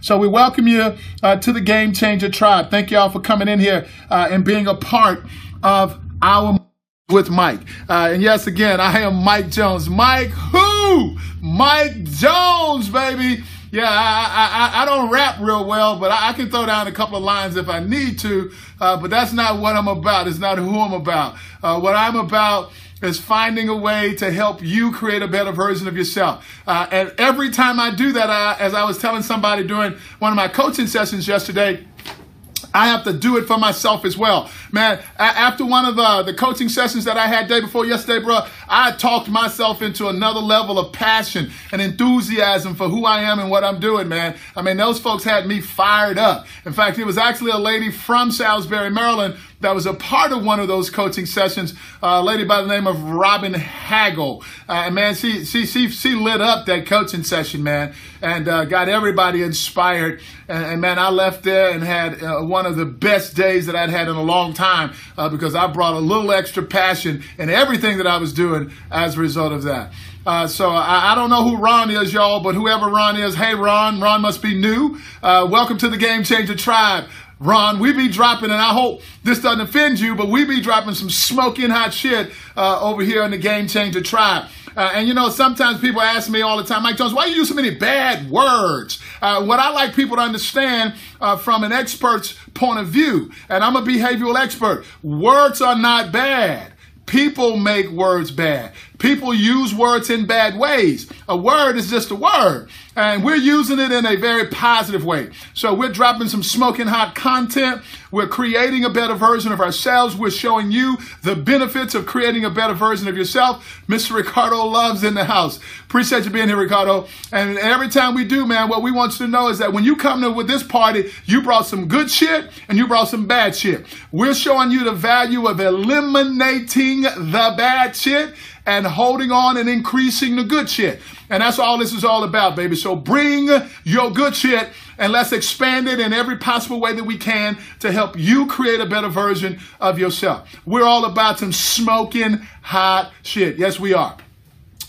So we welcome you uh, to the Game Changer Tribe. Thank you all for coming in here uh, and being a part of our with Mike. Uh, and yes, again, I am Mike Jones. Mike who? Mike Jones, baby. Yeah, I, I, I don't rap real well, but I, can throw down a couple of lines if I need to. Uh, but that's not what I'm about. It's not who I'm about. Uh, what I'm about is finding a way to help you create a better version of yourself. Uh, and every time I do that, uh, as I was telling somebody during one of my coaching sessions yesterday, I have to do it for myself as well. Man, after one of the, the coaching sessions that I had day before yesterday, bro, I talked myself into another level of passion and enthusiasm for who I am and what I'm doing, man. I mean, those folks had me fired up. In fact, it was actually a lady from Salisbury, Maryland that was a part of one of those coaching sessions, uh, a lady by the name of Robin Hagel. Uh, and man, she, she, she, she lit up that coaching session, man, and uh, got everybody inspired. And, and, man, I left there and had one of the best days that I'd had in a long time because I brought a little extra passion in everything that I was doing as a result of that. Uh, so I, I, don't know who Ron is, y'all, but whoever Ron is, hey Ron, Ron must be new. Uh, welcome to the Game Changer Tribe. Ron, we be dropping, and I hope this doesn't offend you, but we be dropping some smoking hot shit uh, over here in the Game Changer Tribe. Uh, and you know, sometimes people ask me all the time, Mike Jones, why you use so many bad words? Uh, what I like people to understand uh, from an expert's point of view, and I'm a behavioral expert, words are not bad. People make words bad. People use words in bad ways. A word is just a word, and we're using it in a very positive way. So we're dropping some smoking hot content. We're creating a better version of ourselves. We're showing you the benefits of creating a better version of yourself. Mr. Ricardo loves in the house. Appreciate you being here, Ricardo. And every time we do, man, what we want you to know is that when you come to with this party, you brought some good shit and you brought some bad shit. We're showing you the value of eliminating the bad shit and holding on and increasing the good shit. And that's all this is all about, baby. So bring your good shit and let's expand it in every possible way that we can to help you create a better version of yourself. We're all about some smoking hot shit. Yes, we are.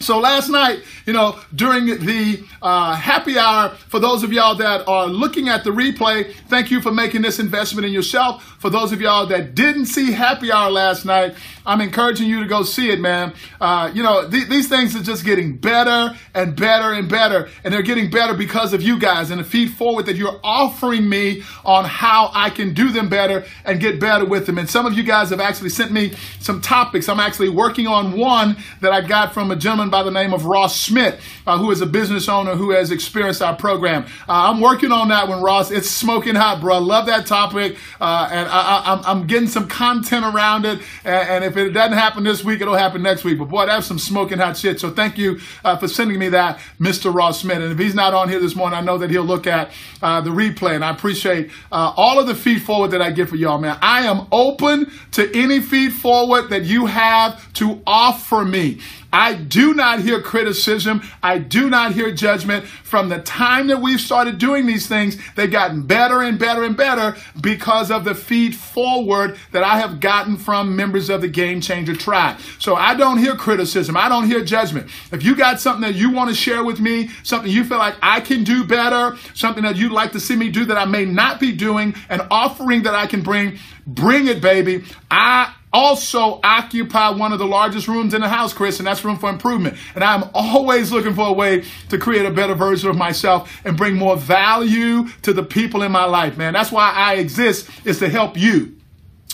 So last night, you know, during the uh, happy hour, for those of y'all that are looking at the replay, thank you for making this investment in yourself. For those of y'all that didn't see happy hour last night, I'm encouraging you to go see it, man. Uh, you know, th- these things are just getting better and better and better, and they're getting better because of you guys and the feed forward that you're offering me on how I can do them better and get better with them. And some of you guys have actually sent me some topics. I'm actually working on one that I got from a gentleman by the name of Ross Smith, uh, who is a business owner who has experienced our program. Uh, I'm working on that one, Ross. It's smoking hot, bro. I love that topic, uh, and I, am getting some content around it. And, and if if it doesn't happen this week, it'll happen next week. But boy, that's some smoking hot shit. So thank you uh, for sending me that, Mr. Ross Smith. And if he's not on here this morning, I know that he'll look at uh, the replay. And I appreciate uh, all of the feed forward that I get for y'all, man. I am open to any feed forward that you have to offer me. I do not hear criticism. I do not hear judgment. From the time that we've started doing these things, they've gotten better and better and better because of the feed forward that I have gotten from members of the Game Changer tribe. So I don't hear criticism. I don't hear judgment. If you got something that you want to share with me, something you feel like I can do better, something that you'd like to see me do that I may not be doing, an offering that I can bring, bring it, baby. I also occupy one of the largest rooms in the house, Chris, and that's room for improvement. And I'm always looking for a way to create a better version of myself and bring more value to the people in my life, man. That's why I exist, is to help you.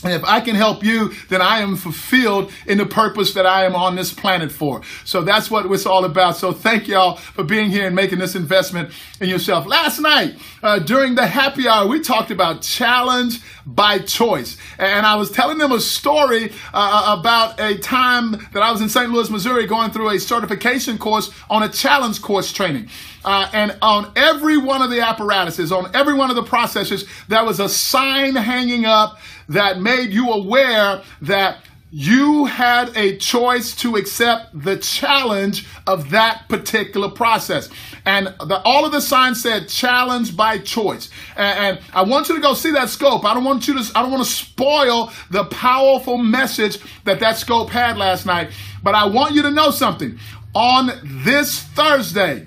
And if I can help you, then I am fulfilled in the purpose that I am on this planet for. So that's what it's all about. So thank y'all for being here and making this investment in yourself. Last night, uh, during the happy hour, we talked about challenge by choice. And I was telling them a story uh, uh about a time that I was in St. Louis, Missouri, going through a certification course on a challenge course training. Uh, and on every one of the apparatuses, on every one of the processes, there was a sign hanging up that made you aware that you had a choice to accept the challenge of that particular process. And the, all of the signs said challenge by choice. And, and, I want you to go see that scope. I don't want you to, I don't want to spoil the powerful message that that scope had last night. But I want you to know something. On this Thursday,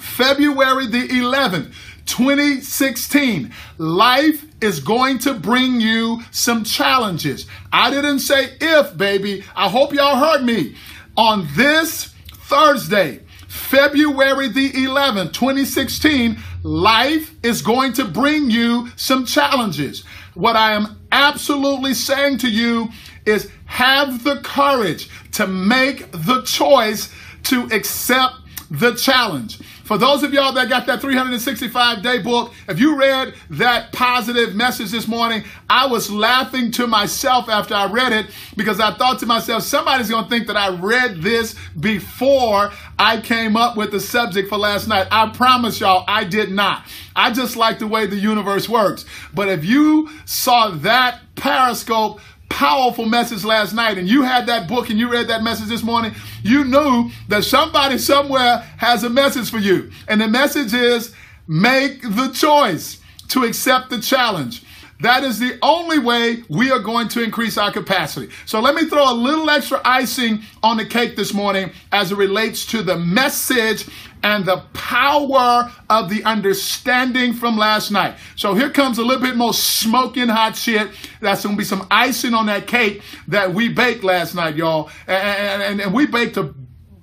February the 11th, 2016. Life is going to bring you some challenges. I didn't say if, baby. I hope y'all heard me. On this Thursday, February the 11th, 2016, life is going to bring you some challenges. What I am absolutely saying to you is have the courage to make the choice to accept the challenge. For those of y'all that got that 365 day book, if you read that positive message this morning, I was laughing to myself after I read it because I thought to myself, somebody's going to think that I read this before I came up with the subject for last night. I promise y'all, I did not. I just like the way the universe works. But if you saw that Periscope powerful message last night and you had that book and you read that message this morning, you knew that somebody somewhere has a message for you. And the message is make the choice to accept the challenge. That is the only way we are going to increase our capacity. So let me throw a little extra icing on the cake this morning as it relates to the message and the power of the understanding from last night. So here comes a little bit more smoking hot shit. That's going to be some icing on that cake that we baked last night, y'all. And, and, and we baked a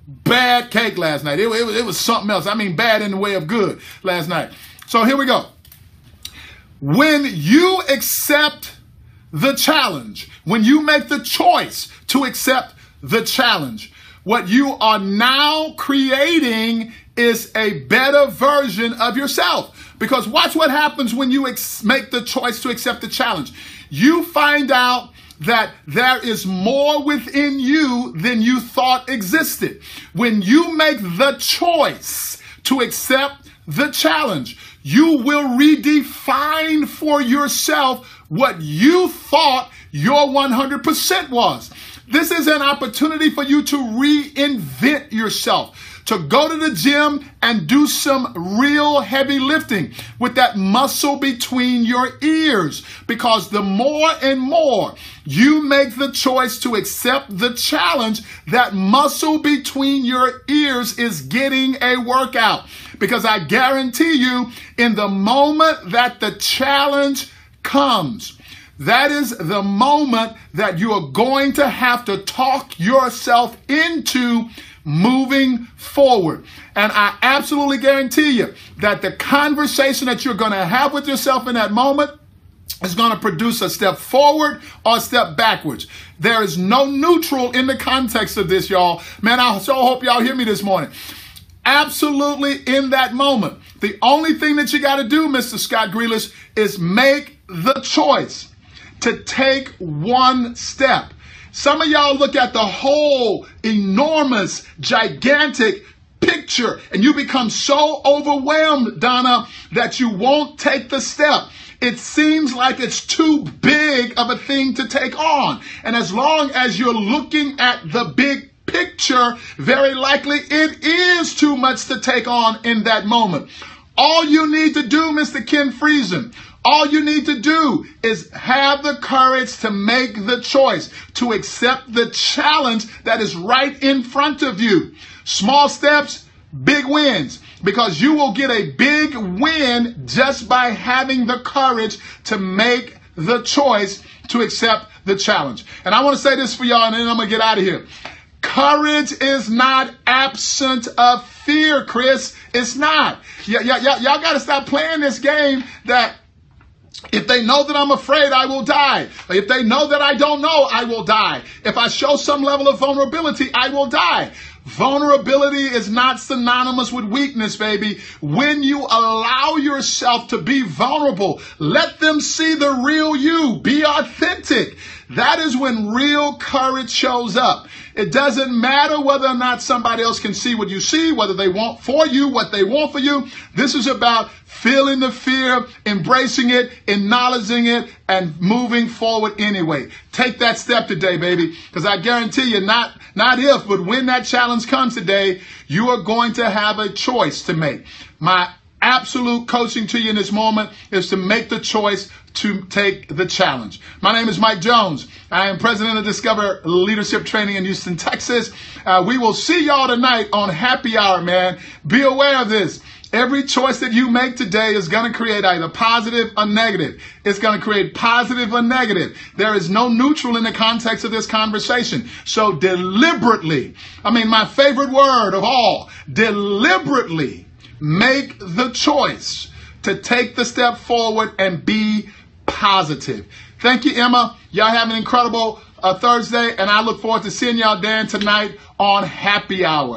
bad cake last night. It, it, it was something else. I mean, bad in the way of good last night. So here we go. When you accept the challenge, when you make the choice to accept the challenge, what you are now creating is a better version of yourself. Because watch what happens when you ex- make the choice to accept the challenge. You find out that there is more within you than you thought existed. When you make the choice to accept the challenge, you will redefine for yourself what you thought your 100% was. This is an opportunity for you to reinvent yourself to go to the gym and do some real heavy lifting with that muscle between your ears. Because the more and more you make the choice to accept the challenge, that muscle between your ears is getting a workout. Because I guarantee you, in the moment that the challenge comes, that is the moment that you are going to have to talk yourself into moving forward. And I absolutely guarantee you that the conversation that you're going to have with yourself in that moment is going to produce a step forward or a step backwards. There is no neutral in the context of this, y'all. Man, I so hope y'all hear me this morning absolutely in that moment. The only thing that you got to do, Mr. Scott Grealish, is make the choice to take one step. Some of y'all look at the whole enormous, gigantic picture and you become so overwhelmed, Donna, that you won't take the step. It seems like it's too big of a thing to take on. And as long as you're looking at the big picture, very likely it is too much to take on in that moment. All you need to do, Mr. Ken Friesen, all you need to do is have the courage to make the choice, to accept the challenge that is right in front of you. Small steps, big wins, because you will get a big win just by having the courage to make the choice to accept the challenge. And I want to say this for y'all, and then I'm going to get out of here. Courage is not absent of fear, Chris. It's not. Y- y- y- y'all got to stop playing this game that if they know that I'm afraid, I will die. If they know that I don't know, I will die. If I show some level of vulnerability, I will die. Vulnerability is not synonymous with weakness, baby. When you allow yourself to be vulnerable, let them see the real you. Be authentic. That is when real courage shows up. It doesn't matter whether or not somebody else can see what you see, whether they want for you what they want for you. This is about feeling the fear, embracing it, acknowledging it, and moving forward anyway. Take that step today, baby, because I guarantee you, not, not if, but when that challenge comes today, you are going to have a choice to make. My absolute coaching to you in this moment is to make the choice to take the challenge. My name is Mike Jones. I am president of Discover Leadership Training in Houston, Texas. Uh, we will see y'all tonight on Happy Hour, man. Be aware of this. Every choice that you make today is going to create either positive or negative. It's going to create positive or negative. There is no neutral in the context of this conversation. So deliberately, I mean, my favorite word of all, deliberately make the choice to take the step forward and be positive. Thank you, Emma. Y'all have an incredible uh, Thursday, and I look forward to seeing y'all Dan tonight on Happy Hour.